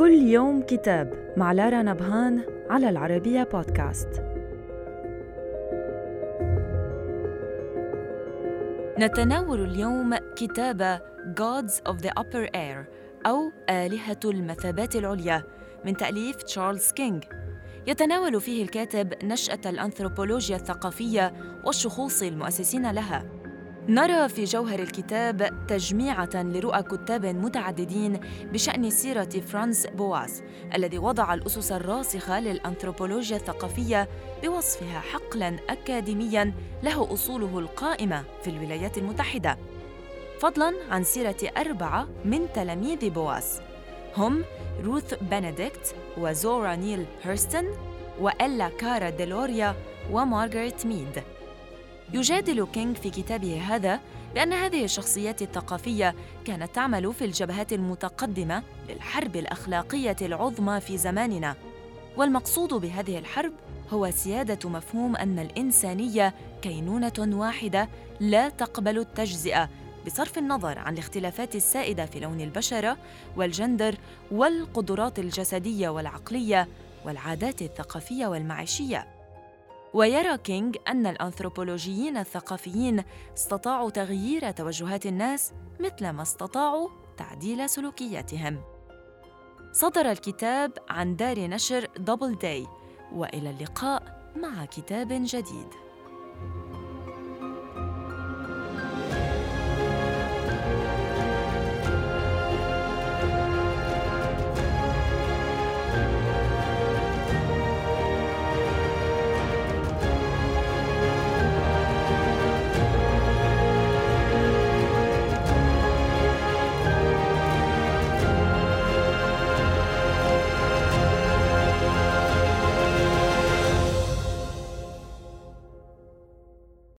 كل يوم كتاب مع لارا نبهان على العربية بودكاست. نتناول اليوم كتاب Gods of the Upper Air أو آلهة المثابات العليا من تأليف تشارلز كينج يتناول فيه الكاتب نشأة الأنثروبولوجيا الثقافية والشخوص المؤسسين لها. نرى في جوهر الكتاب تجميعة لرؤى كتاب متعددين بشأن سيرة فرانس بواس الذي وضع الأسس الراسخة للأنثروبولوجيا الثقافية بوصفها حقلاً أكاديمياً له أصوله القائمة في الولايات المتحدة. فضلاً عن سيرة أربعة من تلاميذ بواس هم روث بنديكت وزورا نيل هيرستن وإلا كارا ديلوريا ومارغريت ميد يجادل كينغ في كتابه هذا بأن هذه الشخصيات الثقافية كانت تعمل في الجبهات المتقدمة للحرب الأخلاقية العظمى في زماننا. والمقصود بهذه الحرب هو سيادة مفهوم أن الإنسانية كينونة واحدة لا تقبل التجزئة بصرف النظر عن الاختلافات السائدة في لون البشرة والجندر والقدرات الجسدية والعقلية والعادات الثقافية والمعيشية. ويرى كينغ أن الأنثروبولوجيين الثقافيين استطاعوا تغيير توجهات الناس مثل ما استطاعوا تعديل سلوكياتهم. صدر الكتاب عن دار نشر Doubleday وإلى اللقاء مع كتاب جديد.